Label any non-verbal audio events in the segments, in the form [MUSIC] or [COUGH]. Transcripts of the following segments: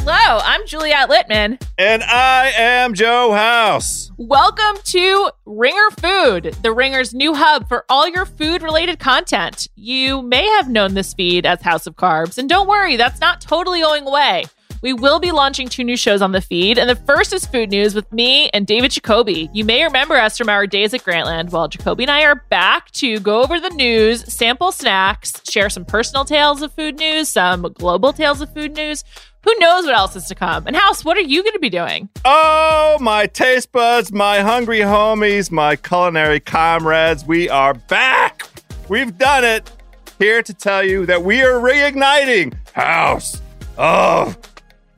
Hello, I'm Juliet Litman. And I am Joe House. Welcome to Ringer Food, the Ringer's new hub for all your food related content. You may have known this feed as House of Carbs, and don't worry, that's not totally going away. We will be launching two new shows on the feed, and the first is Food News with me and David Jacoby. You may remember us from our days at Grantland. Well, Jacoby and I are back to go over the news, sample snacks, share some personal tales of food news, some global tales of food news. Who knows what else is to come? And House, what are you going to be doing? Oh, my taste buds, my hungry homies, my culinary comrades, we are back. We've done it. Here to tell you that we are reigniting House of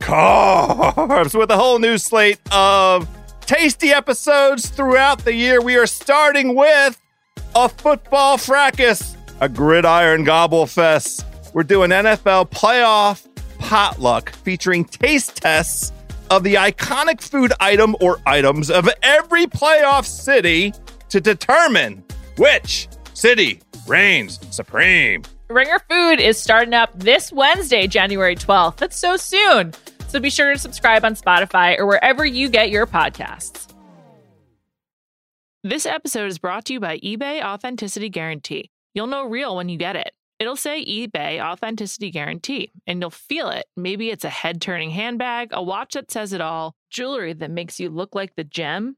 Carbs with a whole new slate of tasty episodes throughout the year. We are starting with a football fracas, a gridiron gobble fest. We're doing NFL playoff potluck featuring taste tests of the iconic food item or items of every playoff city to determine which city reigns supreme. Ringer Food is starting up this Wednesday, January 12th. That's so soon. So be sure to subscribe on Spotify or wherever you get your podcasts. This episode is brought to you by eBay Authenticity Guarantee. You'll know real when you get it. It'll say eBay Authenticity Guarantee, and you'll feel it. Maybe it's a head turning handbag, a watch that says it all, jewelry that makes you look like the gem.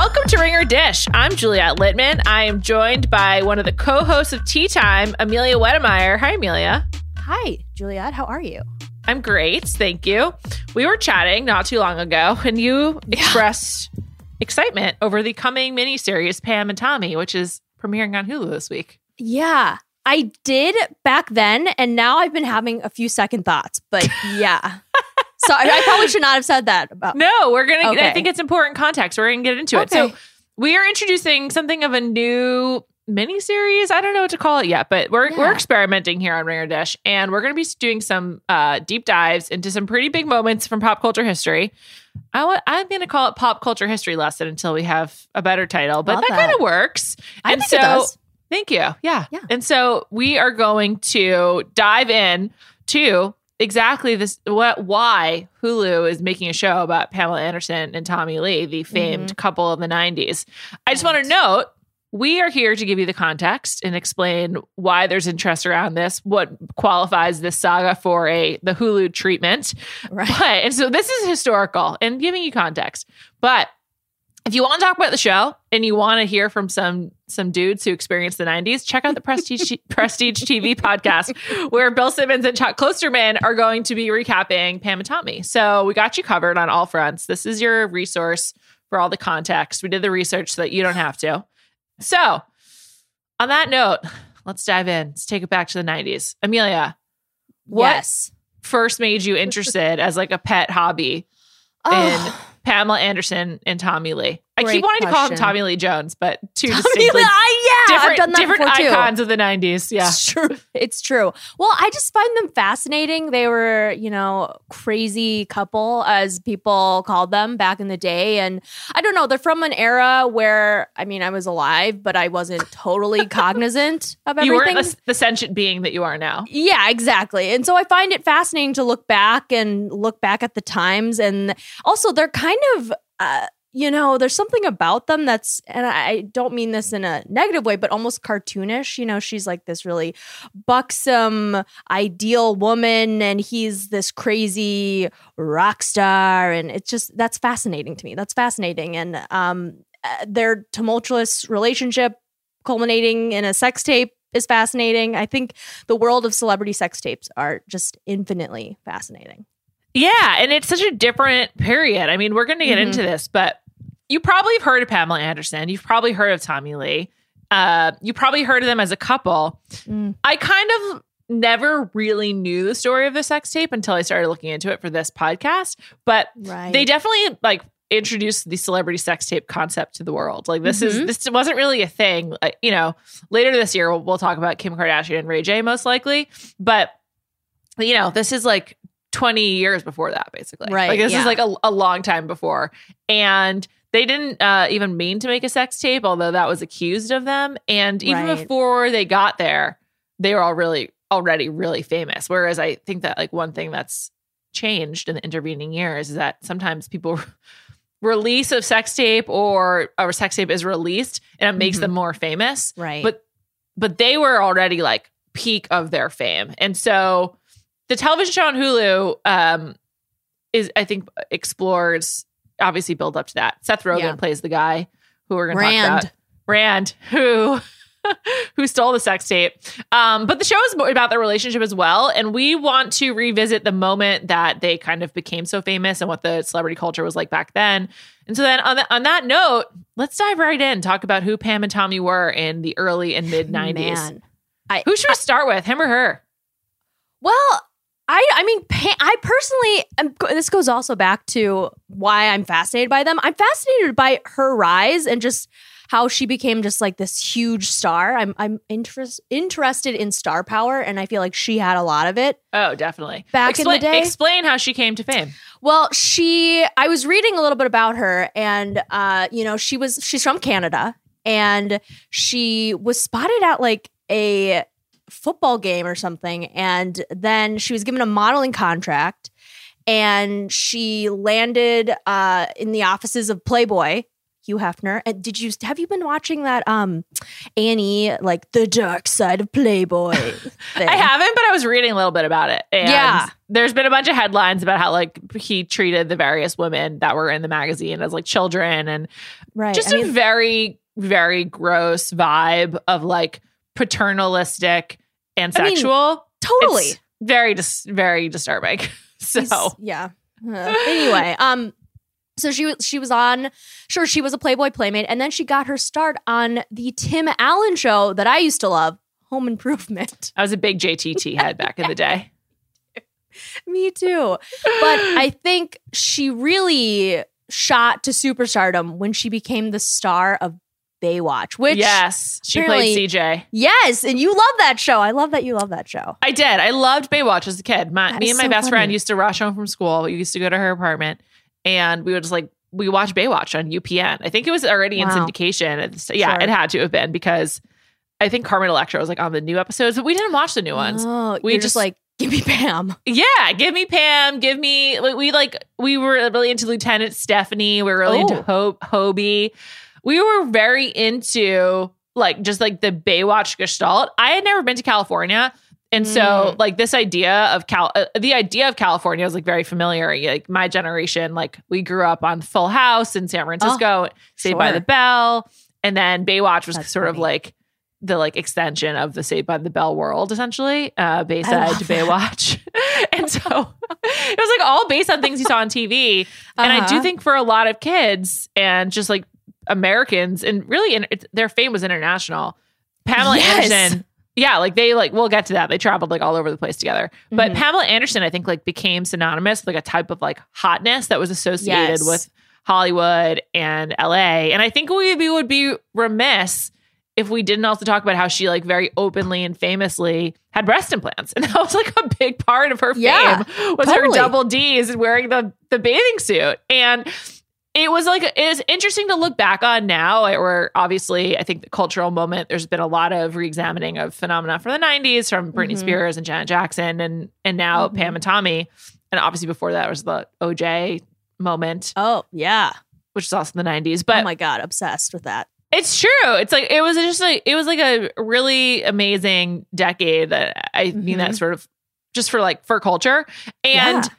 Welcome to Ringer Dish. I'm Juliet Litman. I am joined by one of the co hosts of Tea Time, Amelia Wedemeyer. Hi, Amelia. Hi, Juliet. How are you? I'm great. Thank you. We were chatting not too long ago, and you yeah. expressed excitement over the coming miniseries, Pam and Tommy, which is premiering on Hulu this week. Yeah, I did back then, and now I've been having a few second thoughts, but [LAUGHS] yeah. So I, probably should not have said that about. No, we're gonna. Okay. I think it's important context. We're gonna get into okay. it. So we are introducing something of a new mini series. I don't know what to call it yet, but we're yeah. we're experimenting here on Ringer Dish, and we're gonna be doing some uh, deep dives into some pretty big moments from pop culture history. I w- I'm going to call it pop culture history lesson until we have a better title, but Love that, that. kind of works. I and so, thank you. Yeah. yeah. And so we are going to dive in to exactly this what why Hulu is making a show about Pamela Anderson and Tommy Lee, the famed mm-hmm. couple of the 90s. I just want to note we are here to give you the context and explain why there's interest around this, what qualifies this saga for a the Hulu treatment. Right. But and so this is historical and giving you context. But if you want to talk about the show and you want to hear from some some dudes who experienced the 90s, check out the Prestige [LAUGHS] Prestige TV podcast where Bill Simmons and Chuck Klosterman are going to be recapping Pam and Tommy. So we got you covered on all fronts. This is your resource for all the context. We did the research so that you don't have to. So, on that note, let's dive in. Let's take it back to the 90s. Amelia, what yes. first made you interested as like a pet hobby in Pamela Anderson and Tommy Lee? I keep wanting to call him. Tommy Lee Jones, but two Tommy distinctly Lee- I- yeah, different, I've done that different before too. icons of the 90s. Yeah. It's true. It's true. Well, I just find them fascinating. They were, you know, crazy couple, as people called them back in the day. And I don't know, they're from an era where, I mean, I was alive, but I wasn't totally [LAUGHS] cognizant of You everything. weren't the, the sentient being that you are now. Yeah, exactly. And so I find it fascinating to look back and look back at the times. And also, they're kind of, uh, you know, there's something about them that's, and I don't mean this in a negative way, but almost cartoonish. You know, she's like this really buxom, ideal woman, and he's this crazy rock star. And it's just, that's fascinating to me. That's fascinating. And um, uh, their tumultuous relationship culminating in a sex tape is fascinating. I think the world of celebrity sex tapes are just infinitely fascinating. Yeah, and it's such a different period. I mean, we're going to get Mhm. into this, but you probably have heard of Pamela Anderson. You've probably heard of Tommy Lee. Uh, you probably heard of them as a couple. Mm. I kind of never really knew the story of the sex tape until I started looking into it for this podcast. But Right. they definitely like introduced the celebrity sex tape concept to the world. Like this is Mhm. this wasn't really a thing. Like, you know, later this year we'll, we'll talk about Kim Kardashian and Ray J most likely, but you know, this is like 20 years before that basically. Right, Like this yeah. is like a, a long time before. And they didn't uh, even mean to make a sex tape, although that was accused of them. And even Right. before they got there, they were all really already really famous. Whereas I think that like one thing that's changed in the intervening years is that sometimes people release a sex tape or a sex tape is released and it makes Mhm. them more famous. right. But but they were already like peak of their fame. And so the television show on Hulu um is I think explores obviously build up to that. Seth Rogen Yeah. plays the guy who we're going to talk about. Rand, who [LAUGHS] who stole the sex tape. Um, but the show is about their relationship as well, and we want to revisit the moment that they kind of became so famous and what the celebrity culture was like back then. And so then on, the, on that note, let's dive right in talk about who Pam and Tommy were in the early and mid '90s. Man. Who should we start with, him or her? Well, I I mean, pa- I personally, am, this goes also back to why I'm fascinated by them. I'm fascinated by her rise and just how she became just like this huge star. I'm I'm interest, interested in star power, and I feel like she had a lot of it. Oh, definitely. Back in the day? explain how she came to fame. Well, she I was reading a little bit about her and uh you know, she was she's from Canada and she was spotted at like a football game or something and then she was given a modeling contract and she landed uh in the offices of Playboy Hugh Hefner. And did you have you been watching that um Annie like the dark side of Playboy? [LAUGHS] thing? I haven't, but I was reading a little bit about it. And Yeah. there's been a bunch of headlines about how like he treated the various women that were in the magazine as like children and right. just I a mean, very, very gross vibe of like paternalistic and I mean, sexual. totally. It's very dis- very disturbing. [LAUGHS] so He's- yeah. Uh, anyway, [LAUGHS] um, so she was she was on. Sure, she was a Playboy playmate, and then she got her start on the Tim Allen show that I used to love, Home Improvement. I was a big JTT head back in the day. [LAUGHS] Me too. But I think she really shot to superstardom when she became the star of Baywatch. Which yes, she played CJ. yes, and you love that show. I love that you love that show. I did. I loved Baywatch as a kid. My, That me and my so best friend used to rush home from school. We used to go to her apartment, and we would just like we watched Baywatch on UPN. I think it was already in syndication. St- yeah, Sure. it had to have been because I think Carmen Electra was like on the new episodes, but we didn't watch the new ones. Oh, We just- just like give me Pam. Yeah, give me Pam. Give me. We, like. We were really into Lieutenant Stephanie. We were really into Oh. Ho- Hobie. We were very into like just like the Baywatch gestalt. I had never been to California. And so, Mm. like this idea of Cal, uh, the idea of California was like very familiar. Like my generation, like we grew up on Full House in San Francisco, Saved by the Bell, and then Baywatch was That's sort of like the like extension of the Saved by the Bell world, essentially, uh, Bayside to. Baywatch. [LAUGHS] and so [LAUGHS] it was like all based on things you saw on TV. And I do Uh-huh. think for a lot of kids and just like Americans, and really in, their fame was international. Pamela Yes. Anderson, yeah, like they like we'll get to that. They traveled like all over the place together. But Mhm. Pamela Anderson, I think, like became synonymous with like a type of like hotness that was associated Yes. with Hollywood and LA. And I think we, would be remiss if we didn't also talk about how she like very openly and famously had breast implants. [LAUGHS] And that was like a big part of her Yeah, fame was totally. her double D's and wearing the the bathing suit. And it was like it is interesting to look back on now or obviously i think the cultural moment there's been a lot of re-examining of phenomena from the 90s from britney Mhm. spears and janet jackson and and now Mhm. pam and tommy and obviously before that was the oj moment Oh yeah. which is also the 90s but oh my god, obsessed with that. it's true it's like it was just like it was like a really amazing decade that i mean that Mhm. sort of just for like for culture and Yeah.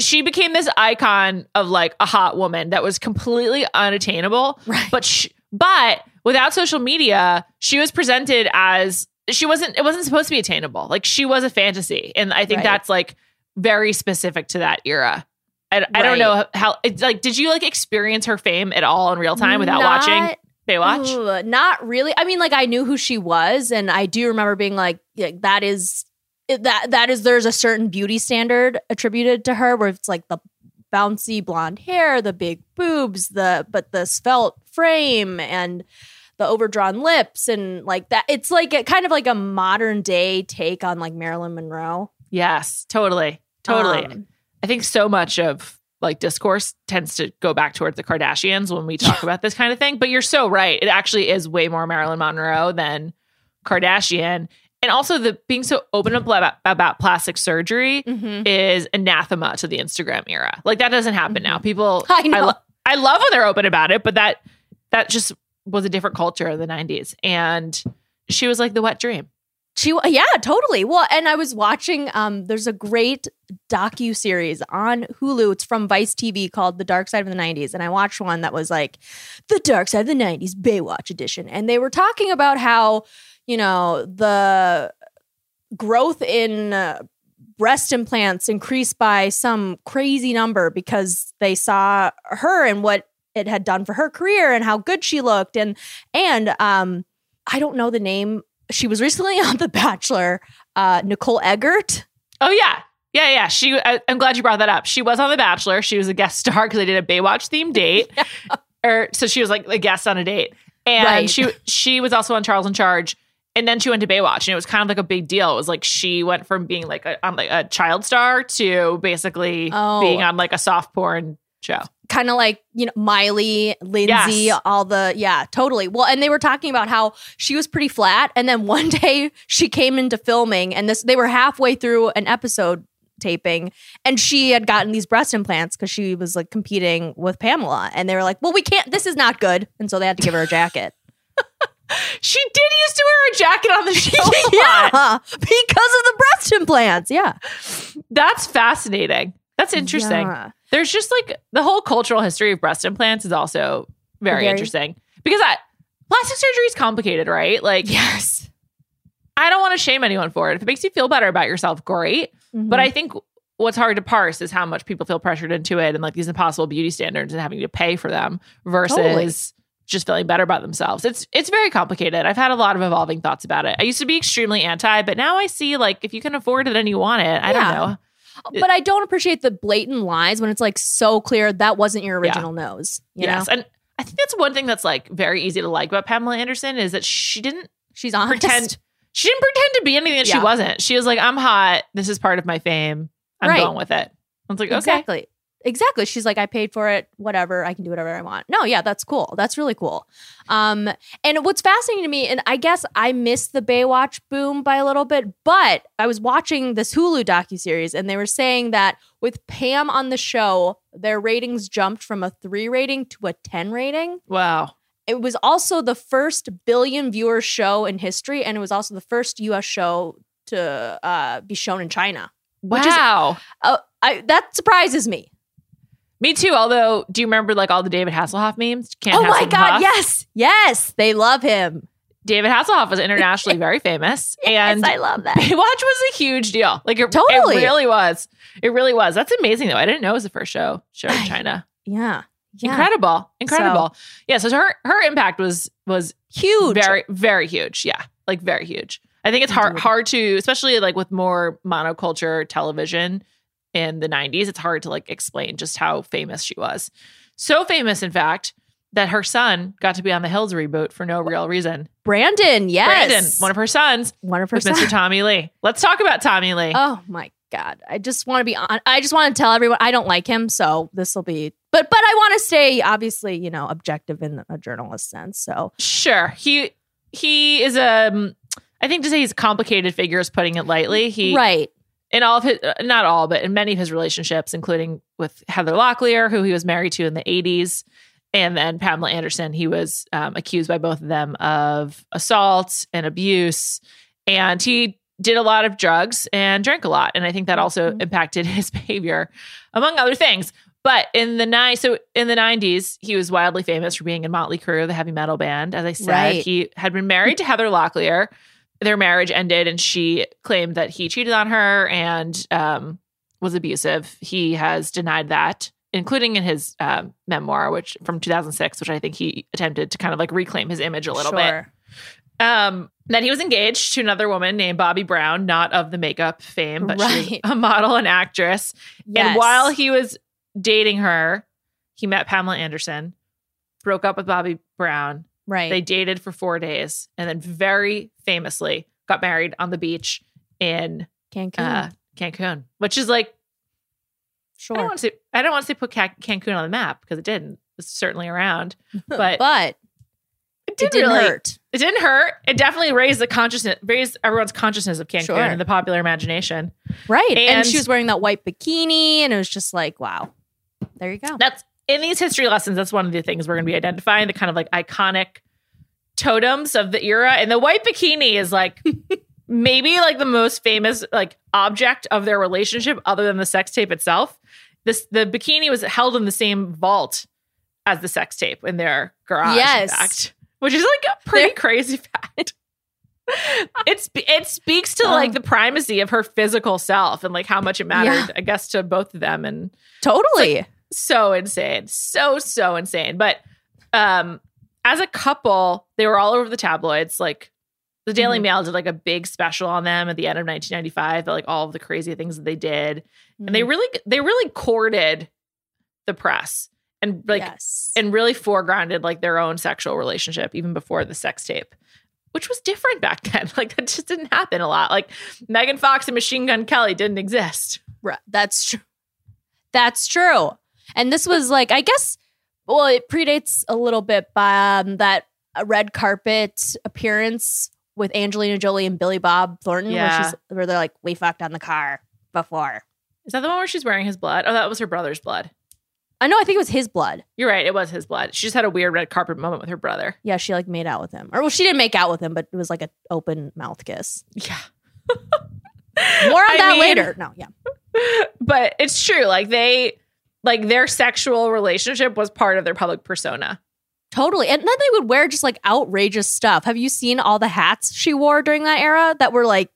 She became this icon of like a hot woman that was completely unattainable Right. but sh- but without social media she was presented as she wasn't it wasn't supposed to be attainable like she was a fantasy and i think Right. that's like very specific to that era I, I don't know how it's like did you like experience her fame at all in real time without Not- watching Baywatch? Ugh, not really. I mean, like I knew who she was, and I do remember being like, yeah, that is that that is there's a certain beauty standard attributed to her where it's like the bouncy blonde hair, the big boobs, the but the svelte frame and the overdrawn lips and like that. It's like a, kind of like a modern day take on like Marilyn Monroe. Yes, totally. Totally. Um, I think so much of like discourse tends to go back towards the Kardashians when we talk about this kind of thing. But you're so right. It actually is way more Marilyn Monroe than Kardashian. And also the being so open about, about plastic surgery mhm. is anathema to the Instagram era. Like that doesn't happen now. People [LAUGHS] I know. lo- I love when they're open about it, but that that just was a different culture in the 90s. And she was like the wet dream. She yeah, totally. Well, and I was watching um there's a great docu series on Hulu. It's from Vice TV called The Dark Side of the 90s and I watched one that was like The Dark Side of the 90s Baywatch edition and they were talking about how, you know, the growth in uh, breast implants increased by some crazy number because they saw her and what it had done for her career and how good she looked and and um I don't know the name. She was recently [LAUGHS] on The Bachelor. Uh, Nicole Eggert. Oh yeah, yeah, yeah. She. I, I'm glad you brought that up. She was on The Bachelor. She was a guest [LAUGHS] star because they did a Baywatch themed date, [LAUGHS] or so she was like a guest on a date, and Right. she she was also on Charles in Charge. And then she went to Baywatch, and it was kind of like a big deal. It was like she went from being like a, on like a child star to basically Oh. being on like a soft porn show. Kind of like, you know, Miley, Lindsay, Yes. all the, yeah, totally. Well, and they were talking about how she was pretty flat. And then [LAUGHS] one day she came into filming and this, they were halfway through an episode taping and she had gotten these breast implants because she was like competing with Pamela. And they were like, well, we can't, this is not good. And so they had to give her a jacket. [LAUGHS] She did used to wear a jacket on the [LAUGHS] show. yeah, because of the breast implants. Yeah. That's fascinating. That's interesting. Yeah. There's just like the whole cultural history of breast implants is also very, Very- interesting because that plastic surgery is complicated, right? Like, Yes. I don't want to shame anyone for it. If it makes you feel better about yourself, great. Mm-hmm. But I think what's hard to parse is how much people feel pressured into it and like these impossible beauty standards and having to pay for them versus Totally. Just feeling better about themselves. It's it's very complicated. I've had a lot of evolving thoughts about it. I used to be extremely anti, but now I see like if you can afford it and you want it, I Yeah. don't know. But I don't appreciate the blatant lies when it's like so clear that wasn't your original nose. You yes. know, And I think that's one thing that's like very easy to like about Pamela Anderson is that she didn't she's honest. pretend she didn't pretend to be anything that she wasn't. She was like, I'm hot. This is part of my fame. I'm Right. going with it. I was like, okay. Exactly. Exactly. She's like, I paid for it. Whatever. I can do whatever I want. No, yeah, that's cool. That's really cool. Um, and what's fascinating to me, and I guess I missed the Baywatch boom by a little bit, but I was watching this Hulu docu-series and they were saying that with Pam on the show, their ratings jumped from a three rating to a 10 rating. Wow. It was also the first billion viewer show in history, and it was also the first US show to uh, be shown in China. Which is- wow. Uh, I, that surprises me. Me too. Although, do you remember like all the David Hasselhoff memes? Can't oh my Hasselhoff? god, yes. Yes, they love him. David Hasselhoff was internationally [LAUGHS] very famous, and I love that. Baywatch was a huge deal. Like it, Totally. it really was. It really was. That's amazing though. I didn't know it was the first show show in [SIGHS] China. Yeah. Yeah. Incredible, incredible. yeah. So her her impact was was Huge. very very huge. Yeah, like very huge. I think it's hard hard to, especially like with more monoculture television in the '90s. It's hard to like explain just how famous she was. So famous, in fact, that her son got to be on the Hills reboot for no real reason. Brandon, yes. Brandon, one of her sons, one of her sons. Mr. Tommy Lee. Let's talk about Tommy Lee. Oh my god! I just want to be on. I just want to tell everyone I don't like him, so this will be. But but I want to stay obviously, you know, objective in a journalist sense. So Sure. He he is um I think to say he's a complicated figure is putting it lightly. He right, in all of his uh, not all, but in many of his relationships, including with Heather Locklear, who he was married to in the 80s, and then Pamela Anderson, he was um, accused by both of them of assault and abuse. And he did a lot of drugs and drank a lot. And I think that also Mhm. impacted [LAUGHS] his behavior, among other things. But in the nine, so in the nineties, he was wildly famous for being in Motley Crue, the heavy metal band. As I said, Right. he had been married to Heather Locklear. Their marriage ended, and she claimed that he cheated on her and um, was abusive. He has denied that, including in his um, memoir, which from 2006, which I think he attempted to kind of like reclaim his image a little bit. Sure. Um, then he was engaged to another woman named Bobbie Brown, not of the makeup fame, but she Right. was a model and actress. Yes. And while he was dating her, he met Pamela Anderson, broke up with Bobbie Brown. Right, They dated for four days, and then very famously got married on the beach in Cancun, uh, Cancun, which is like sure. I don't want to say I don't want to say put Cancun on the map because it didn't. It's certainly around, [LAUGHS] but, but it it didn't, didn't really, hurt. It didn't hurt. It definitely raised the consciousness, raised everyone's consciousness of Cancun Sure. and the popular imagination. Right, and, And- she was wearing that white bikini, and it was just like, wow, there you go. That's in these history lessons. That's one of the things we're going to be identifying the kind of like iconic totems of the era. And the white bikini is like [LAUGHS] maybe like the most famous like object of their relationship, other than the sex tape itself. This the bikini was held in the same vault as the sex tape in their garage. Yes. in fact, which is like a pretty They're- crazy [LAUGHS] fact. It's it speaks to Oh. like the primacy of her physical self and like how much it mattered, Yeah. I guess, to both of them and Totally. So insane so so insane but um as a couple they were all over the tabloids like the daily Mhm. mail did like a big special on them at the end of 1995 but like all of the crazy things that they did and they Mhm. really they really courted the press and like yes. and really foregrounded like their own sexual relationship even before the sex tape which was different back then [LAUGHS] like that just didn't happen a lot like megan fox and machine gun kelly didn't exist Right. That's true. That's true. And this was like, I guess, well, it predates a little bit by um, that uh, red carpet appearance with Angelina Jolie and Billy Bob Thornton, where she's where they're like, we fucked on the car before. is that the one where she's wearing his blood oh that was her brother's blood I know. I think it was his blood. You're right. It was his blood. She just had a weird red carpet moment with her brother. Yeah, she like made out with him, or well, she didn't make out with him, but it was like an open mouth kiss. Yeah. More on [LAUGHS] I that mean- later. No, yeah, [LAUGHS] But it's true. Like they, like their sexual relationship was part of their public persona. totally. And then they would wear just like outrageous stuff. Have you seen all the hats she wore during that era that were like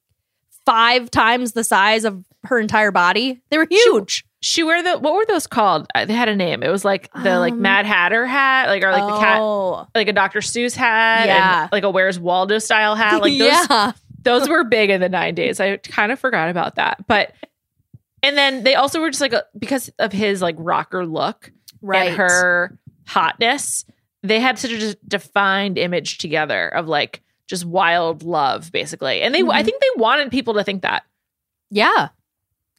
five times the size of her entire body? They were huge. She wore the what were those called? Uh, They had a name. It was like the like Um, Mad Hatter hat, like or like the cat, Oh, like a Dr. Seuss hat, Yeah. and like a Where's Waldo style hat. Like those, [LAUGHS] yeah, those were big in the 90s. I kind of forgot about that. But and then they also were just like a, because of his like rocker look, right. and her hotness, they had such a defined image together of like just wild love, basically. And they, I Mhm. think they wanted people to think that yeah,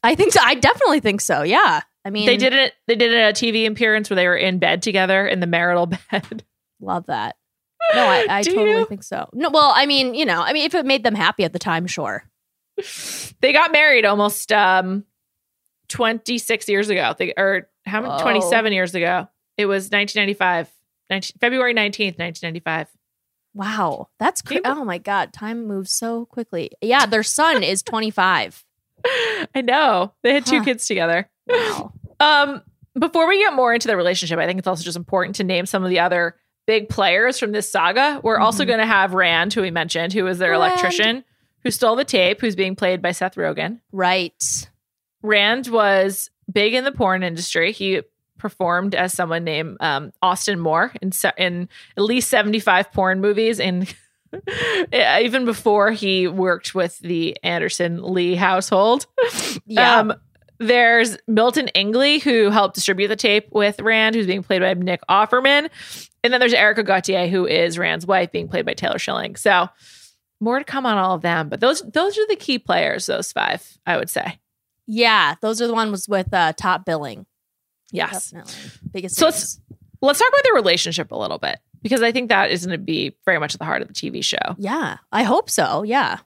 I think so. I definitely think so. Yeah, I mean, they did it. They did it a TV appearance where they were in bed together in the marital [LAUGHS] bed. love that. No, I, I [LAUGHS] totally you? think so. No, well, I mean, you know, I mean, if it made them happy at the time, sure. They got married almost um 26 years ago. They, or how many? Whoa. 27 years ago. It was 1995, 19, February 19th, 1995. Wow, that's People- oh my god, time moves so quickly. Yeah, their son is [LAUGHS] 25. I know. They had two Huh. kids together. Wow. [LAUGHS] Um, before we get more into the relationship, I think it's also just important to name some of the other big players from this saga. We're also Mhm. going to have Rand, who we mentioned, who was their Rand. electrician, who stole the tape, who's being played by Seth Rogen. Right. Rand was big in the porn industry. He performed as someone named um, Austin Moore in in at least seventy five porn movies, and [LAUGHS] even before he worked with the Anderson Lee household. Yeah. Um, There's Milton Ingley, who helped distribute the tape with Rand, who's being played by Nick Offerman. And then there's Erica Gauthier, who is Rand's wife, being played by Taylor Schilling. So more to come on all of them. But those those are the key players, those five, I would say. Yeah, those are the ones with uh, top billing. Yes. Definitely. Biggest So let's let's talk about their relationship a little bit. Because I think that is going to be very much at the heart of the TV show. Yeah, I hope so. Yeah.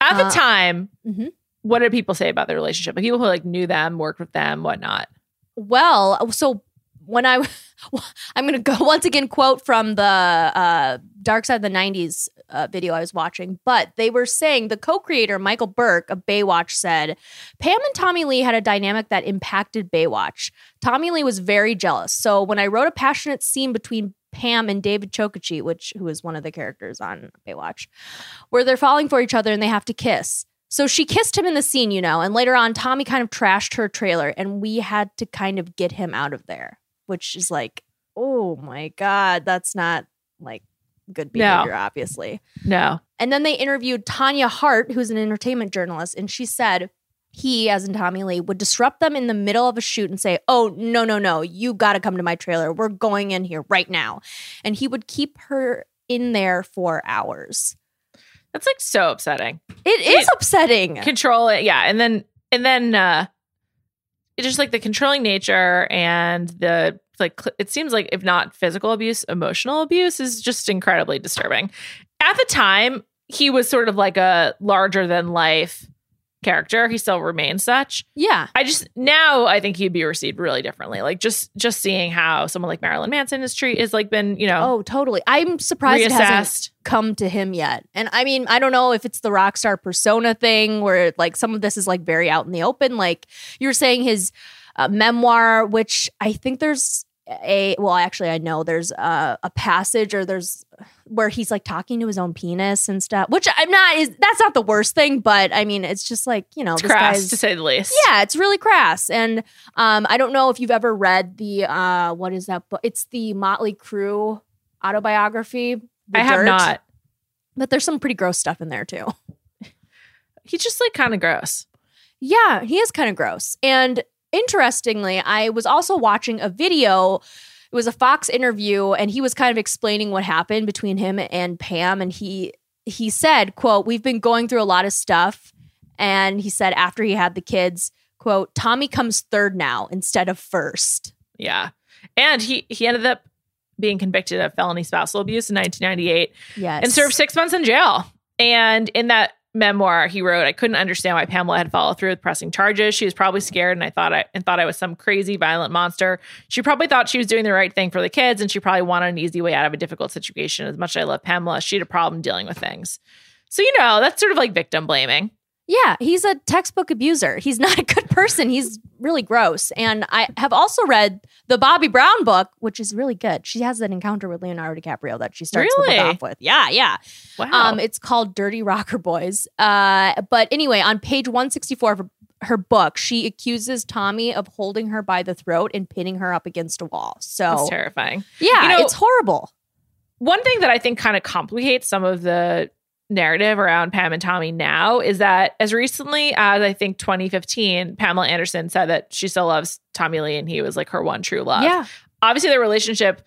At the Uh, time, mhm. what did people say about their relationship? Like people who like knew them, worked with them, whatnot. Well, so when I, [LAUGHS] I'm going to go [LAUGHS] once again quote from the uh, Dark Side of the '90s uh, video I was watching, but they were saying the co-creator Michael Berk of Baywatch said Pam and Tommy Lee had a dynamic that impacted Baywatch. Tommy Lee was very jealous, so when I wrote a passionate scene between Pam and David Chokachi, which who is one of the characters on Baywatch, where they're falling for each other and they have to kiss. So she kissed him in the scene, you know, and later on, Tommy kind of trashed her trailer, and we had to kind of get him out of there, which is like, oh my God, that's not like good No. behavior, obviously. No. And then they interviewed Tanya Hart, who's an entertainment journalist, and she said he, as in Tommy Lee, would disrupt them in the middle of a shoot and say, Oh, no, no, no, you got to come to my trailer. We're going in here right now. And he would keep her in there for hours. That's like so upsetting. It is upsetting. Control it. Yeah. And then and then uh it's just like the controlling nature and the like it seems like if not physical abuse, emotional abuse is just incredibly disturbing. At the time, he was sort of like a larger than life character. He still remains such. Yeah. I just now I think he'd be received really differently. Like just just seeing how someone like Marilyn Manson is treated is like been, you know, Oh, totally. I'm surprised it hasn't come to him yet. And I mean, I don't know if it's the rock star persona thing where like some of this is like very out in the open. Like you were saying his uh, memoir, which I think there's a well, actually, I know there's a, a passage or there's where he's like talking to his own penis and stuff. Which I'm not is that's not the worst thing, but I mean, it's just like you know, It's this crass guy's to say the least. yeah, it's really crass. And um, I don't know if you've ever read the uh, what is that book? It's the Motley Crue autobiography. The I have Dirt. not. but there's some pretty gross stuff in there too. He's just like kind of gross. Yeah, he is kind of gross. And interestingly, I was also watching a video. It was a Fox interview, and he was kind of explaining what happened between him and Pam. And he he said, "quote We've been going through a lot of stuff." And he said after he had the kids, "quote Tommy comes third now instead of first. Yeah. And he he ended up being convicted of felony spousal abuse in 1998 Yes, and served six months in jail. And in that memoir, he wrote, "I couldn't understand why Pamela had followed through with pressing charges. She was probably scared, and I thought I and thought I was some crazy, violent monster. She probably thought she was doing the right thing for the kids, and she probably wanted an easy way out of a difficult situation. As much as I love Pamela, she had a problem dealing with things. So you know, that's sort of like victim blaming. Yeah, he's a textbook abuser. He's not person. He's really gross. And I have also read the Bobbie Brown book, which is really good. She has an encounter with Leonardo DiCaprio that she starts the Really? book off with. Yeah, yeah. Wow. Um, it's called Dirty Rocker Boys. Uh, but anyway, on page 164 of her, her book, she accuses Tommy of holding her by the throat and pinning her up against a wall. So that's terrifying. yeah, You know- it's horrible. one thing that I think kind of complicates some of the narrative around Pam and Tommy now is that as recently as I think 2015, Pamela Anderson said that she still loves Tommy Lee and he was like her one true love. Yeah. Obviously, their relationship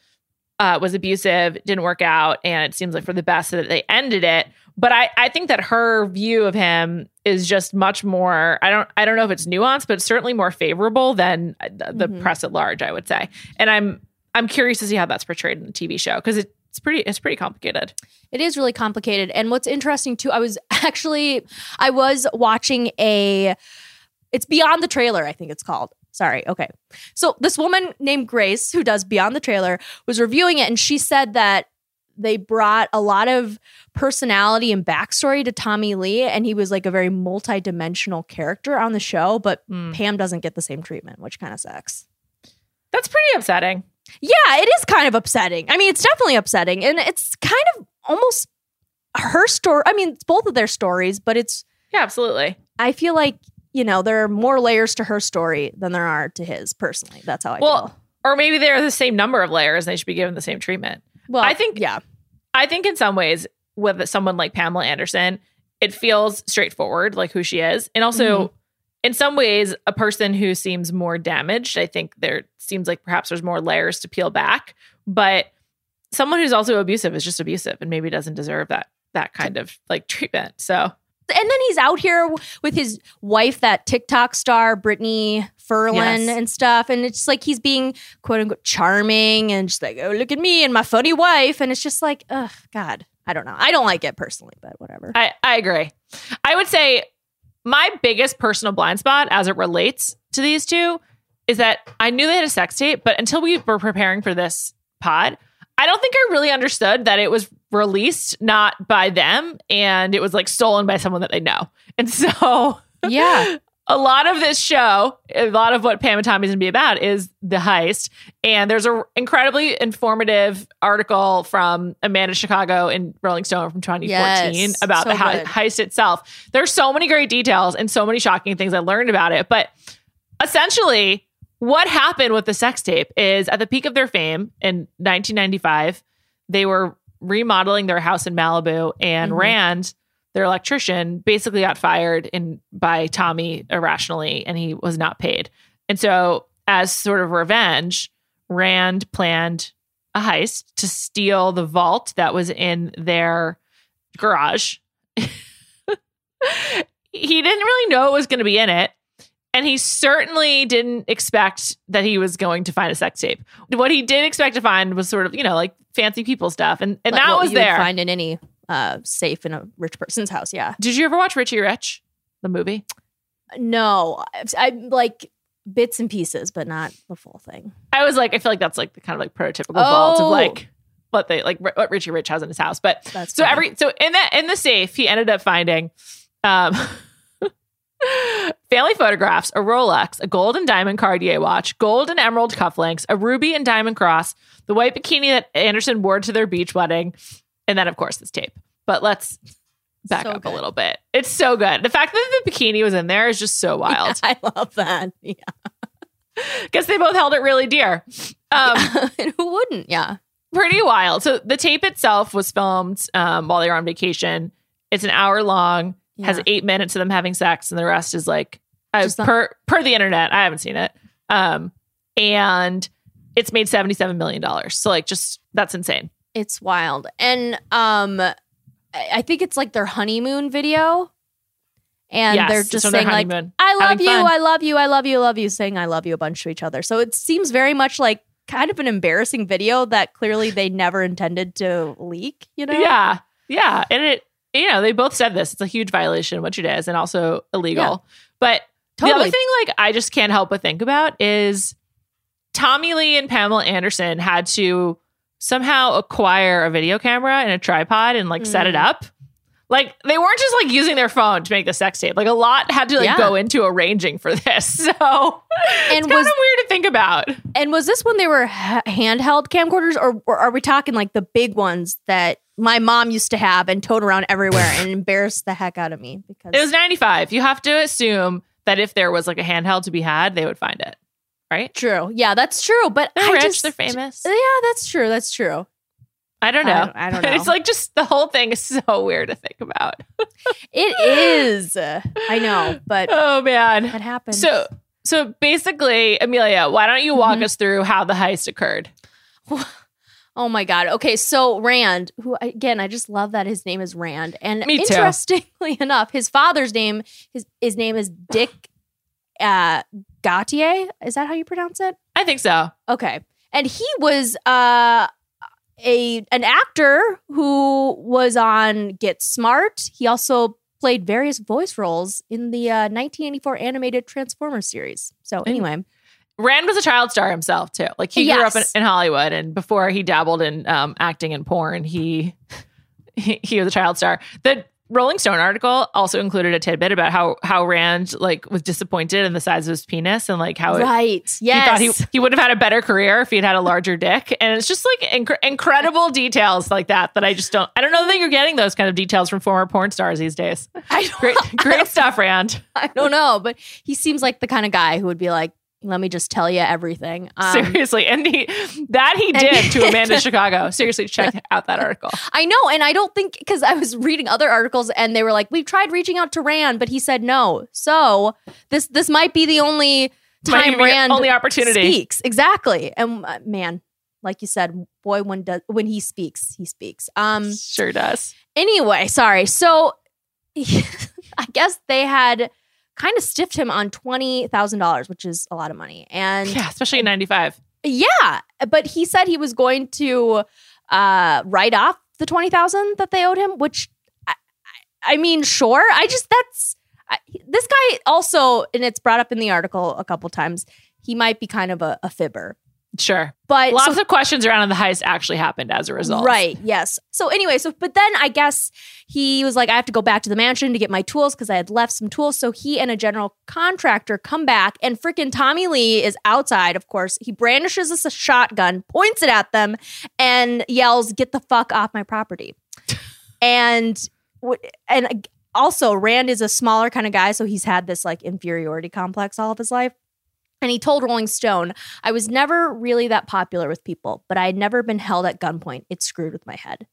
uh, was abusive, didn't work out, and it seems like for the best that they ended it. But I, I think that her view of him is just much more. I don't I don't know if it's nuanced, but certainly more favorable than the, the Mhm. press at large. I would say, and I'm I'm curious to see how that's portrayed in the TV show because it's pretty it's pretty complicated. It is really complicated. And what's interesting too, I was [LAUGHS] actually I was watching a it's Beyond the Trailer, I think it's called. Sorry. Okay. So this woman named Grace who does Beyond the Trailer was reviewing it and she said that they brought a lot of personality and backstory to Tommy Lee and he was like a very multi-dimensional character on the show, but Hmm. Pam doesn't get the same treatment, which kind of sucks. That's pretty upsetting. Yeah, it is kind of upsetting. I mean, it's definitely upsetting. And it's kind of almost her story. I mean, it's both of their stories, but it's, Yeah, absolutely. I feel like, you know, there are more layers to her story than there are to his personally. That's how I Well, feel. or maybe they're the same number of layers and they should be given the same treatment. Well, I think- yeah. I think in some ways with someone like Pamela Anderson, it feels straightforward, like who she is, and also Mm-hmm. In some ways a person who seems more damaged. I think there seems like perhaps there's more layers to peel back, but someone who's also abusive is just abusive and maybe doesn't deserve that that kind of like treatment. So and then he's out here with his wife, that TikTok star, Brittany Furlan, Yes. and stuff. And it's like he's being quote unquote charming and just like, oh, look at me and my funny wife. And it's just like, ugh, God, I don't know. I don't like it personally, but whatever. I, I agree. I would say my biggest personal blind spot as it relates to these two is that I knew they had a sex tape, but until we were preparing for this pod, I don't think I really understood that it was released not by them and it was like stolen by someone that they know. And so yeah. [LAUGHS] a lot of this show, a lot of what Pam and Tommy's gonna be about is the heist. And there's a incredibly informative article from Amanda Chicago in Rolling Stone from 2014 Yes, about so the heist itself. There's so many great details and so many shocking things I learned about it. But essentially, what happened with the sex tape is at the peak of their fame in 1995, they were remodeling their house in Malibu, and Mhm. Rand, their electrician, basically got fired in by Tommy irrationally, and he was not paid. And so, as sort of revenge, Rand planned a heist to steal the vault that was in their garage. [LAUGHS] he didn't really know it was going to be in it. And he certainly didn't expect that he was going to find a sex tape. What he did expect to find was sort of, you know, like fancy people stuff. And and Like that was there. find in any uh, safe in a rich person's house. Yeah. Did you ever watch Richie Rich, the movie? No, I, I like bits and pieces, but not the full thing. I was like, I feel like that's like the kind of like prototypical vault of Oh. like what they like what Richie Rich has in his house. But That's so funny. every so in that in the safe, he ended up finding um [LAUGHS] family photographs, a Rolex, a gold and diamond Cartier watch, gold and emerald cufflinks, a ruby and diamond cross, the white bikini that Anderson wore to their beach wedding, and then of course this tape. But let's back So up a little bit. It's so good. The fact that the bikini was in there is just so wild. I love that. [LAUGHS] Yeah. Guess they both held it really dear. Um, [LAUGHS] and who wouldn't? Yeah. pretty wild. So the tape itself was filmed um, while they were on vacation. It's an hour long, has eight minutes of them having sex, and the rest is like uh, Just not- per per the internet. I haven't seen it, um, and it's made seventy seven million dollars. So like, just that's insane. It's wild. And um I think it's like their honeymoon video. And yes, they're just saying like. I love you. I love you, I love you, I love you, saying I love you a bunch to each other. So it seems very much like kind of an embarrassing video that clearly they never intended to leak, you know? Yeah, yeah, and it you know they both said this. It's a huge violation, which it is, and also illegal. Yeah. But the other thing, like I just can't help but think about is Tommy Lee and Pamela Anderson had to somehow acquire a video camera and a tripod and like set it Mm. up. Like they weren't just like using their phone to make the sex tape. Like a lot had to like Yeah. go into arranging for [LAUGHS] this. So And it's kind of weird to think about. And was this when they were ha- handheld camcorders, or, or are we talking like the big ones that my mom used to have and tote around everywhere and embarrassed the heck out of me? Because It was 95. You have to assume that if there was like a handheld to be had, they would find it. Right? true. Yeah, that's true. But They're I rich, just, they're famous. Yeah, that's true. That's true. I don't I know. don't- I don't [LAUGHS] know. It's like just the whole thing is [LAUGHS] so weird to think about. It is. I know, but [LAUGHS] Oh man. it happens. So so basically, Amelia, why don't you walk Mhm. us through how the heist occurred? Oh my god. Okay, so Rand, who again, I just love that his name is Rand, and interestingly enough, his father's name his his name is Dick uh, Gautier. Is that how you pronounce it? I think so. Okay, and he was uh, a an actor who was on Get Smart. He also played various voice roles in the uh, 1984 animated Transformers series. So anyway, Rand was a child star himself too. Like he grew up in, in Hollywood, and before he dabbled in um, acting and porn, he, [LAUGHS] he he was a child star. The Rolling Stone article also included a tidbit about how how Rand like was disappointed in the size of his penis and like how it, right? he thought he, he would have had a better career if he had had a larger dick. And it's just like inc- incredible details like that that I just don't. I don't know that you're getting those kind of details from former porn stars these days. I don't, Great, [LAUGHS] great stuff, Rand. I don't know, but he seems like the kind of guy who would be like, let me just tell you everything. [LAUGHS] Um, Seriously, and he that he did to Amanda Chicago. Seriously, check [LAUGHS] out that article. I know, and I don't think because I was reading other articles and they were like, "We've tried reaching out to Rand, but he said no." So this this might be the only time Rand only opportunity. speaks exactly. And uh, man, like you said, boy, when does when he speaks, he speaks. Um. Sure does. Anyway, sorry. So [LAUGHS] I guess they had kind of stiffed him on twenty thousand dollars, which is a lot of money, and Yeah, especially in '95. yeah, but he said he was going to uh, write off the twenty thousand that they owed him. Which, I, I I mean, sure. I just that's I, this guy also, and it's brought up in the article a couple times. He might be kind of a, a fibber, Sure. but Lots so- of questions around the heist actually happened as a result. Right. Yes. So anyway, so but then I guess he was like, I have to go back to the mansion to get my tools because I had left some tools. So he and a general contractor come back, and freaking Tommy Lee is outside. Of course, he brandishes us a shotgun, points it at them, and yells, "Get the fuck off my property!" [LAUGHS] and and uh, also Rand is a smaller kind of guy, so he's had this like inferiority complex all of his life. And he told Rolling Stone, I was never really that popular with people, but I had never been held at gunpoint. It screwed with my head.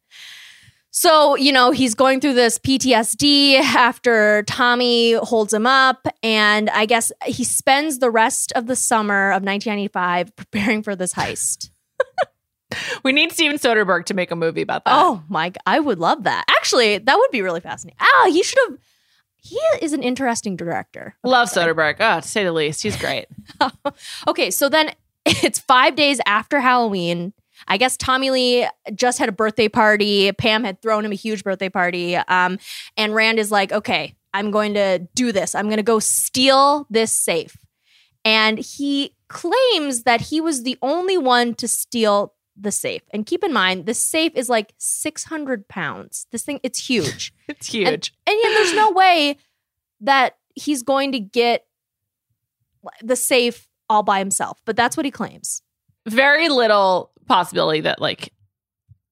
So, you know, he's going through this PTSD after Tommy holds him up. And I guess he spends the rest of the summer of 1995 [LAUGHS] preparing for this heist. We need Steven Soderbergh to make a movie about that. Oh my, I would love that. Actually, that would be really fascinating. Ah, he should have. He is an interesting director. Love Soderbergh. Oh, to say the least, he's great. [LAUGHS] Okay, so then [LAUGHS] it's five days after Halloween. I guess Tommy Lee just had a birthday party. Pam had thrown him a huge birthday party. Um, and Rand is like, okay, I'm going to do this. I'm going to go steal this safe. And he claims that he was the only one to steal the safe. And keep in mind, the safe is like 600 pounds. This thing, it's huge. [LAUGHS] It's huge. And yet there's no [LAUGHS] way that he's going to get the safe all by himself. But that's what he claims. Very little possibility that like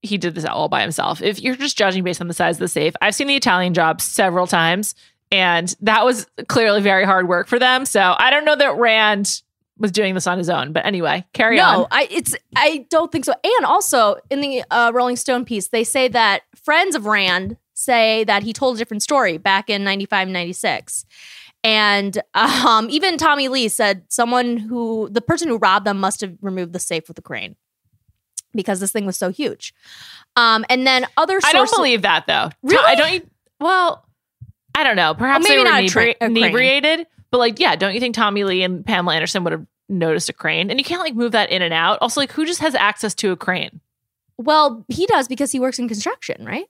he did this all by himself. If you're just judging based on the size of the safe, I've seen the Italian job several times, and that was clearly very hard work for them. So I don't know that Rand was doing this on his own. But anyway, carry no, on. I it's I don't think so. And also in the uh, Rolling Stone piece, they say that friends of Rand say that he told a different story back in 95 96. And um, even Tommy Lee said someone who the person who robbed them must have removed the safe with a crane because this thing was so huge. Um, and then other I don't believe that though. Really? I don't. Well, I don't know. Perhaps maybe they were not a tra- inebri- a inebriated. But like, yeah, don't you think Tommy Lee and Pamela Anderson would have noticed a crane? And you can't like move that in and out. Also, like, who just has access to a crane? Well, he does because he works in construction, right?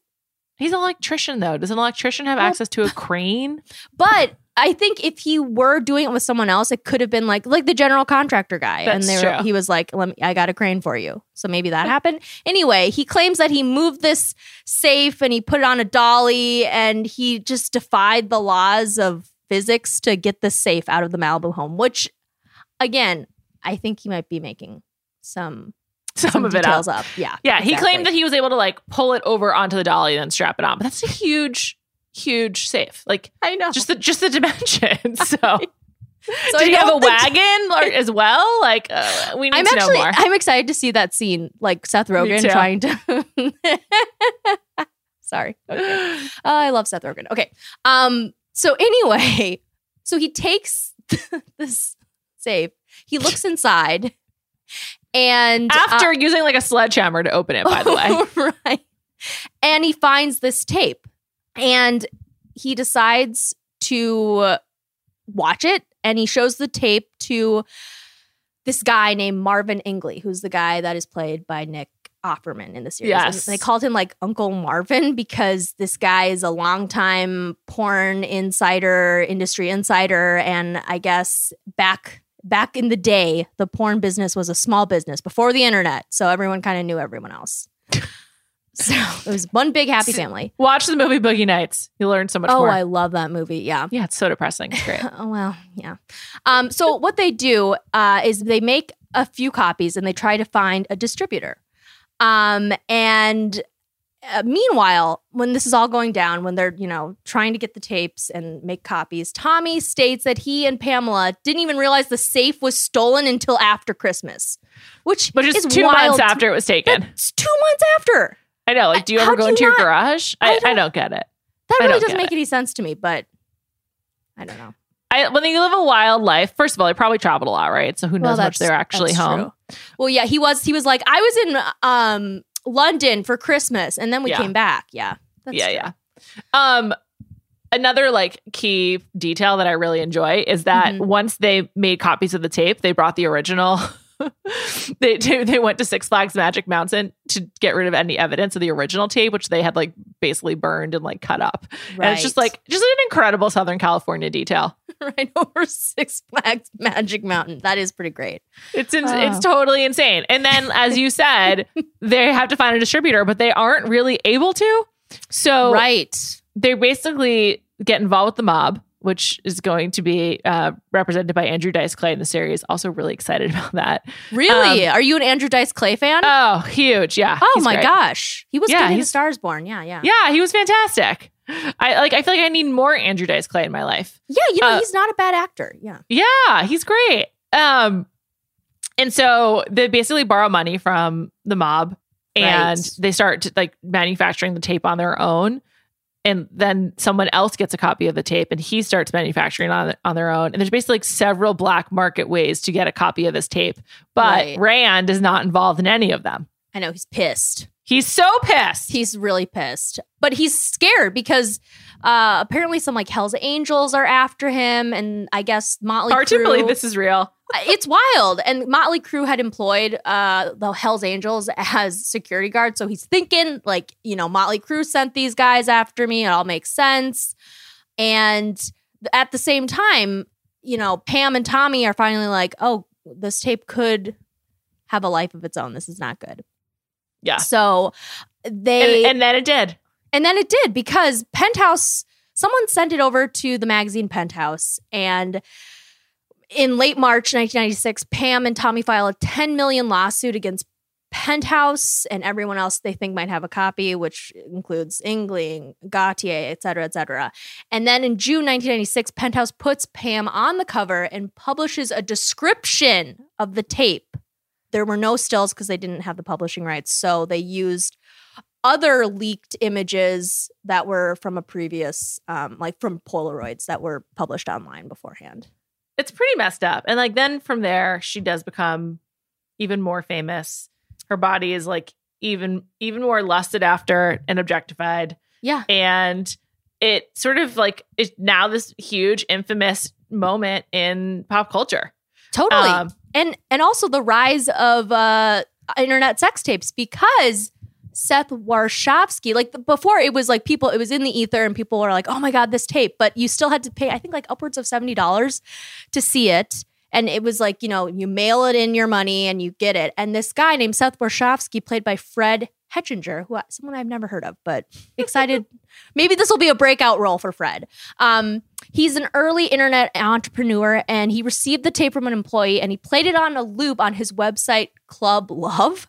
He's an electrician though. Does an electrician have Well- access to a [LAUGHS] crane? But I think if he were doing it with someone else, it could have been like like the general contractor guy, and That's they were, true. he was like, "Let me, I got a crane for you." So maybe that happened. Anyway, he claims that he moved this safe and he put it on a dolly, and he just defied the laws of physics to get this safe out of the Malibu home. Which, again, I think he might be making some [LAUGHS] Some, of it up. up. Yeah, Yeah, he claimed that he was able to like pull it over onto the dolly and then strap it on. But that's a huge, huge safe. Like I know. just the just the dimensions. [LAUGHS] So. [LAUGHS] So Did I he have a wagon as well? Like, uh, we need I'm to actually know more. I'm excited to see that scene, like Seth Rogen trying to. Sorry. Okay. [GASPS] Oh, I love Seth Rogen. Okay. Um. So anyway, so he takes this safe. He looks inside, and uh, After using like a sledgehammer to open it, by the way. [LAUGHS] right, and he finds this tape, and he decides to watch it, and he shows the tape to this guy named Marvin Ingley, who's the guy that is played by Nick Offerman in the series. And Yes. they called him like Uncle Marvin because this guy is a longtime porn insider, industry insider, and I guess back back in the day, the porn business was a small business before the internet, so everyone kind of knew everyone else. [LAUGHS] so it was one big happy family. Watch the movie Boogie Nights. You'll learn so much Oh, more. I love that movie. Yeah. yeah, it's so depressing. It's great. Oh [LAUGHS] well, yeah. Um, so what they do uh, is they make a few copies and they try to find a distributor. Um, and uh, meanwhile, when this is all going down, when they're, you know, trying to get the tapes and make copies, Tommy states that he and Pamela didn't even realize the safe was stolen until after Christmas, which, Which is, is two wild months after it was taken. It's two months after. I know. Like, do you ever do go you into your garage? I I, I, don't- don't, get it. That really doesn't make it. any sense to me, but I don't know. I, when you live a wild life, first of all, they probably traveled a lot, right? So who knows how much they're actually home. true. Well, yeah, he was. He was like, I was in um London for Christmas, and then we Yeah. came back. Yeah, that's yeah, true. yeah. Um, another like key detail that I really enjoy is that Mhm. once they made copies of the tape, they brought the original. [LAUGHS] they they they went to Six Flags Magic Mountain to get rid of any evidence of the original tape, which they had like basically burned and like cut up. And it's just like just an incredible Southern California detail. [LAUGHS] right over Six Flags Magic Mountain. That is pretty great. It's in, Oh. it's totally insane. And then, as you said, [LAUGHS] they have to find a distributor, but they aren't really able to. So right. they basically get involved with the mob, which is going to be uh, represented by Andrew Dice Clay in the series. Also, really excited [LAUGHS] about that. Really? Are you an Andrew Dice Clay fan? Oh, huge! Yeah. oh my great. gosh, he was Yeah, good in Stars Born. Yeah, yeah, Yeah, he was fantastic. I like. I feel like I need more Andrew Dice Clay in my life. yeah. You know, Uh, he's not a bad actor. Yeah. Yeah, he's great. Um, and so they basically borrow money from the mob, and Right. they start to, like manufacturing the tape on their own. And then someone else gets a copy of the tape, and he starts manufacturing on on their own. And there's basically like several black market ways to get a copy of this tape, but Right. Rand is not involved in any of them. I know he's pissed. He's so pissed. He's really pissed, but he's scared because uh apparently some like Hell's Angels are after him, and I guess Motley. Hard to believe this is real. It's wild. And Motley Crue had employed uh, the Hells Angels as security guards. So he's thinking, like, you know, Motley Crue sent these guys after me. It all makes sense. And at the same time, you know, Pam and Tommy are finally like, oh, this tape could have a life of its own. This is not good. Yeah. So they And, and then it did. And then it did because Penthouse, someone sent it over to the magazine Penthouse. And in late March 1996, Pam and Tommy file a 10 million lawsuit against Penthouse and everyone else they think might have a copy, which includes Ingling, Gauthier, et cetera, et cetera. And then in June 1996, Penthouse puts Pam on the cover and publishes a description of the tape. There were no stills because they didn't have the publishing rights. So they used other leaked images that were from a previous, um, like from Polaroids that were published online beforehand. it's pretty messed up. And like then from there, she does become even more famous. Her body is like even even more lusted after and objectified. Yeah. And it sort of like is now this huge infamous moment in pop culture. Totally. Um, and and also the rise of uh internet sex tapes because Seth Warshavsky, like the, before it was like people, it was in the ether and people were like, oh my God, this tape. But you still had to pay, I think like upwards of $70 to see it. And it was like, you know, you mail it in your money and you get it. And this guy named Seth Warshavsky, played by Fred Hechinger, who someone I've never heard of, but [LAUGHS] excited. maybe this will be a breakout role for Fred. Um, he's an early internet entrepreneur and he received the tape from an employee and he played it on a loop on his website, Club Love.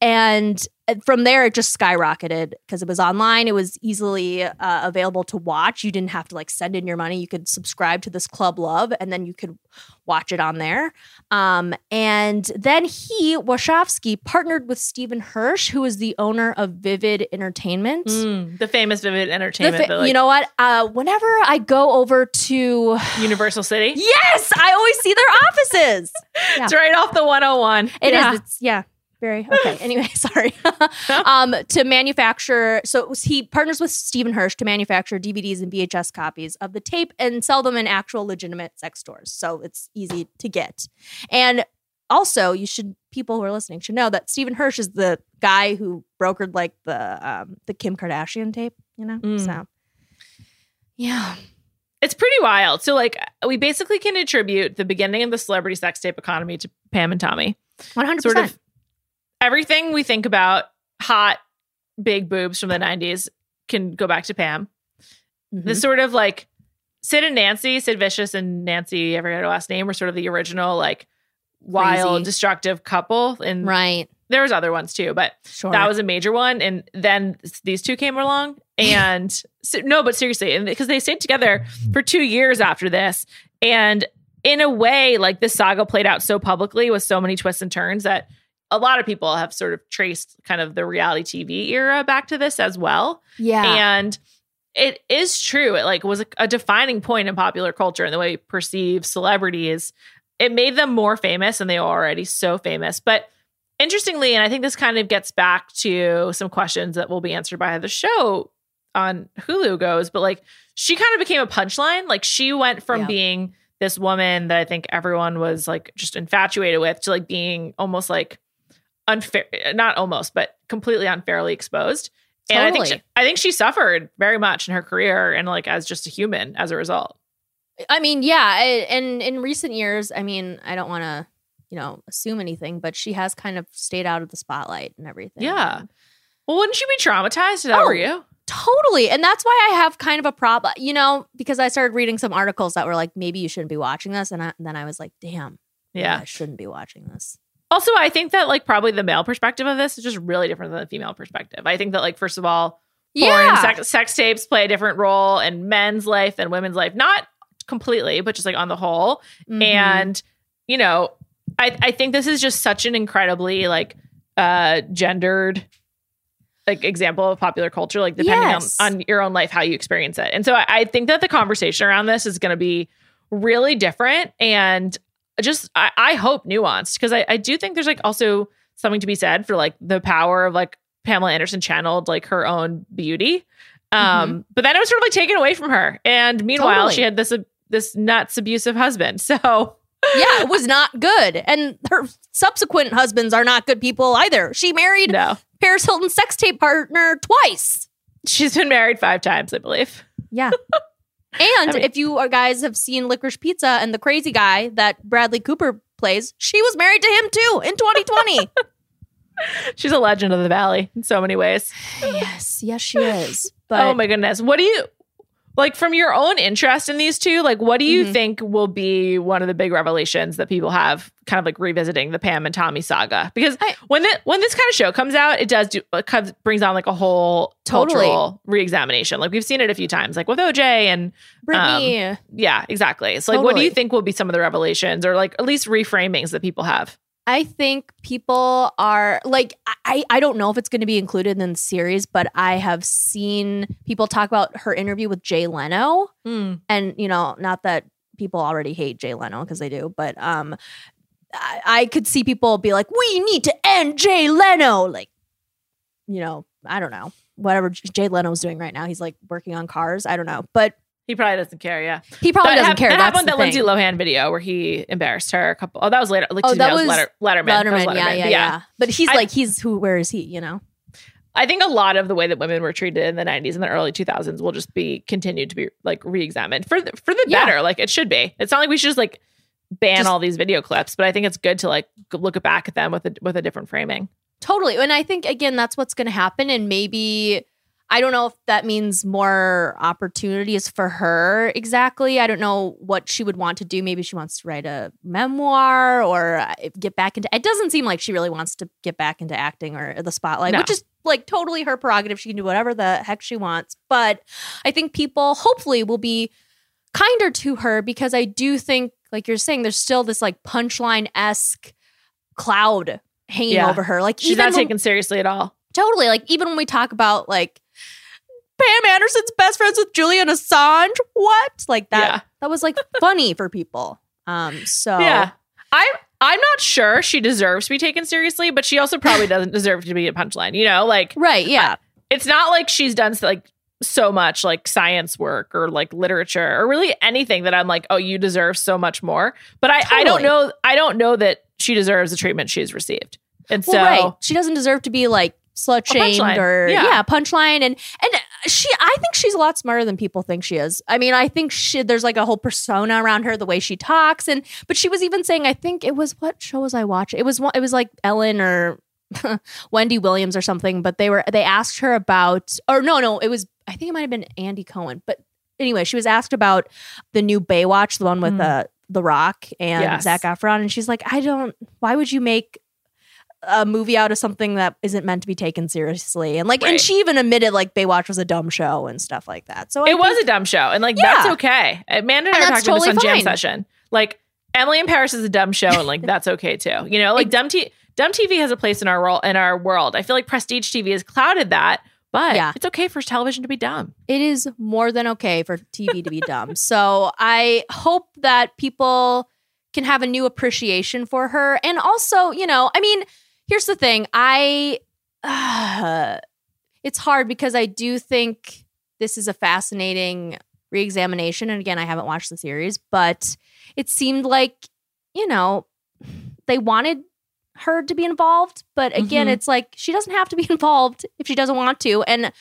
And from there, it just skyrocketed because it was online. It was easily uh, available to watch. You didn't have to like send in your money. You could subscribe to this Club Love and then you could watch it on there. Um, and then he, Warshavsky, partnered with Steven Hirsch, who is the owner of Vivid Entertainment. mm, the famous Vivid Entertainment, fa- like, you know what? Uh, whenever I go over to Universal City. yes, I always see their offices. [LAUGHS] Yeah. It's right off the 101. It is. yeah. It's yeah. Very okay. [LAUGHS] Anyway, [LAUGHS] sorry. [LAUGHS] um, to manufacture, so was, he partners with Steven Hirsch to manufacture DVDs and VHS copies of the tape and sell them in actual legitimate sex stores. So it's easy to get. And also, you should people who are listening should know that Steven Hirsch is the guy who brokered like the um, the Kim Kardashian tape. You know, Mm. so yeah. It's pretty wild. So, like, we basically can attribute the beginning of the celebrity sex tape economy to Pam and Tommy. One hundred Sort percent. of everything we think about hot, big boobs from the 90s can go back to Pam. Mm-hmm. The sort of like Sid and Nancy, Sid Vicious and Nancy, I forget her last name, were sort of the original, like, wild, Crazy. destructive couple. And Right. there was other ones too, but Sure. that was a major one. And then these two came along, [LAUGHS] and so, no, but seriously, because they stayed together for two years after this, and in a way, like this saga played out so publicly with so many twists and turns that a lot of people have sort of traced kind of the reality TV era back to this as well. yeah. And it is true. It like was a, a defining point in popular culture and the way we perceive celebrities. It made them more famous and they were already so famous. But interestingly, and I think this kind of gets back to some questions that will be answered by the show on Hulu goes, but like she kind of became a punchline. Like she went from Yeah. being this woman that I think everyone was like just infatuated with to like being almost like unfair, not almost, but completely unfairly exposed. And I think Totally. she, I think she suffered very much in her career and like as just a human as a result. I mean, yeah, I- and in recent years, I mean, I don't want to, you know, assume anything, but she has kind of stayed out of the spotlight and everything. Yeah. Well, wouldn't you be traumatized if that Oh, were you? Totally. And that's why I have kind of a problem, you know, because I started reading some articles that were like, maybe you shouldn't be watching this. And, I, and then I was like, damn, Yeah. I shouldn't be watching this. Also, I think that like probably the male perspective of this is just really different than the female perspective. I think that like first of all, porn Yeah. sex, sex tapes play a different role in men's life than women's life. Not completely, but just like on the whole. Mhm. And you know, I I think this is just such an incredibly like uh gendered like example of popular culture, like depending Yes. on, on your own life, how you experience it. And so I, I think that the conversation around this is going to be really different and just I, I hope nuanced because I, I do think there's like also something to be said for like the power of like Pamela Anderson channeled like her own beauty. Um, but then it was sort of like taken away from her. And meanwhile, Totally. she had this uh, this nuts abusive husband. [LAUGHS] So yeah, it was not good. And her subsequent husbands are not good people either. She married no, Paris Hilton's sex tape partner twice. she's been married five times, I believe. Yeah. [LAUGHS] And I mean- if you guys have seen Licorice Pizza and the crazy guy that Bradley Cooper plays, she was married to him too in 2020. [LAUGHS] She's a legend of the valley in so many ways. [SIGHS] yes, yes, she is. Oh but oh my goodness. What do you like from your own interest in these two? Like, what do you Mhm. think will be one of the big revelations that people have kind of like revisiting the Pam and Tommy saga? Because I- when the, when this kind of show comes out, it does do it comes, brings on like a whole Totally. cultural reexamination. Like we've seen it a few times, like with OJ and Brittany, yeah, exactly. So like, what do you think will be some of the revelations or like at least reframings that people have? I think people are like I I don't know if it's going to be included in the series, but I have seen people talk about her interview with Jay Leno. and you know not that people already hate jay leno because they do but um I, I could see people be like we need to end jay leno. Like you know i don't know. Whatever jay leno's doing right now he's like working on cars. I don't know. But He probably doesn't care. Yeah, he probably That doesn't hap- care That happened that Lindsay. Lohan video where he embarrassed her. A couple. Oh, that was later. Like, Oh, me, that was Letter, Letterman. That was Letterman, yeah, yeah, But yeah, But he's I- like, he's who? Where is he? You know? I think a lot of the way that women were treated in the 90s and the early 2000s will just be continued to be like re-examined for the, for the Yeah. better. Like it should be. It's not like we should just like ban Just- all these video clips, but I think it's good to like look back at them with a with a different framing. Totally. And I think again that's what's going to happen and maybe I don't know if that means more opportunities for her exactly. I don't know what she would want to do. Maybe she wants to write a memoir or uh, get back into It doesn't seem like she really wants to get back into acting or the spotlight, No. which is like totally her prerogative. She can do whatever the heck she wants. But I think people hopefully will be kinder to her because I do think like you're saying there's still this like punchline-esque cloud hanging Yeah. over her. Like She's even not when- taken seriously at all. Totally. Like even when we talk about like Pam Anderson's best friends with Julian Assange, what? Like that Yeah. that was like [LAUGHS] funny for people. Um so Yeah. I'm I'm not sure she deserves to be taken seriously, but she also probably [LAUGHS] doesn't deserve to be a punchline. You know, like Right, yeah. it's not like she's done like so much like science work or like literature or really anything that I'm like, oh, you deserve so much more. But I, I don't know. I don't know that she deserves the treatment she's received. And well, so right. She doesn't deserve to be like slut shamed or Yeah. yeah. punchline and and she I think she's a lot smarter than people think she is. I mean, I think she there's like a whole persona around her the way she talks and but she was even saying I think it was what show was I watching? It was one it was like Ellen or [LAUGHS] Wendy Williams or something, but they were they asked her about or no, no, it was I think it might have been Andy Cohen, but anyway, she was asked about the new Baywatch, the one with Mm. uh The Rock and Yes. Zac Efron, and she's like, I don't. Why would you make a movie out of something that isn't meant to be taken seriously? And like, Right. and she even admitted like Baywatch was a dumb show and stuff like that. So I it was think- a dumb show, and like Yeah. that's okay. Uh, Amanda and, I And were that's talking about this on totally Jam. Session. Like Emily in Paris is a dumb show, and like [LAUGHS] that's okay too. You know, like Ex- dumb t- dumb TV has a place in our world. In our world, I feel like prestige TV has clouded that, but Yeah. it's okay for television to be dumb. it is more than okay for TV to be dumb. [LAUGHS] So I hope that people can have a new appreciation for her. And also, you know, I mean, here's the thing. I uh, [SIGHS] it's hard because I do think this is a fascinating reexamination. And again, I haven't watched the series, but it seemed like, you know, they wanted her to be involved. But again, Mhm. it's like she doesn't have to be [LAUGHS] involved if she doesn't want to. And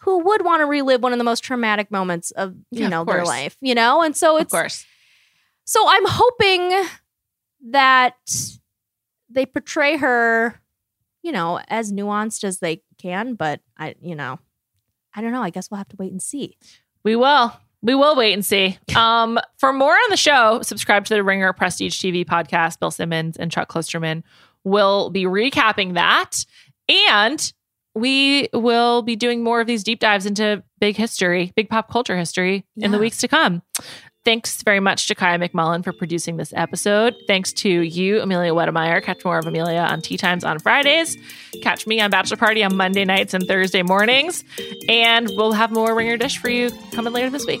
who would want to relive one of the most traumatic moments of you Yeah, of know their life, you know? And so Of it's course, so I'm hoping that they portray her, you know, as nuanced as they can, but I, you know, I don't know. I guess we'll have to wait and see. we will. We will wait and see. Um, for more on the show, subscribe to the Ringer Prestige TV podcast. Bill Simmons and Chuck Klosterman will be recapping that. And we will be doing more of these deep dives into big history, big pop culture history in the weeks to come. Thanks very much to Kaya McMullen for producing this episode. Thanks to you, Amelia Wedemeyer. Catch more of Amelia on Tea Times on Fridays. Catch me on Bachelor Party on Monday nights and Thursday mornings. And we'll have more Ringer Dish for you coming later this week.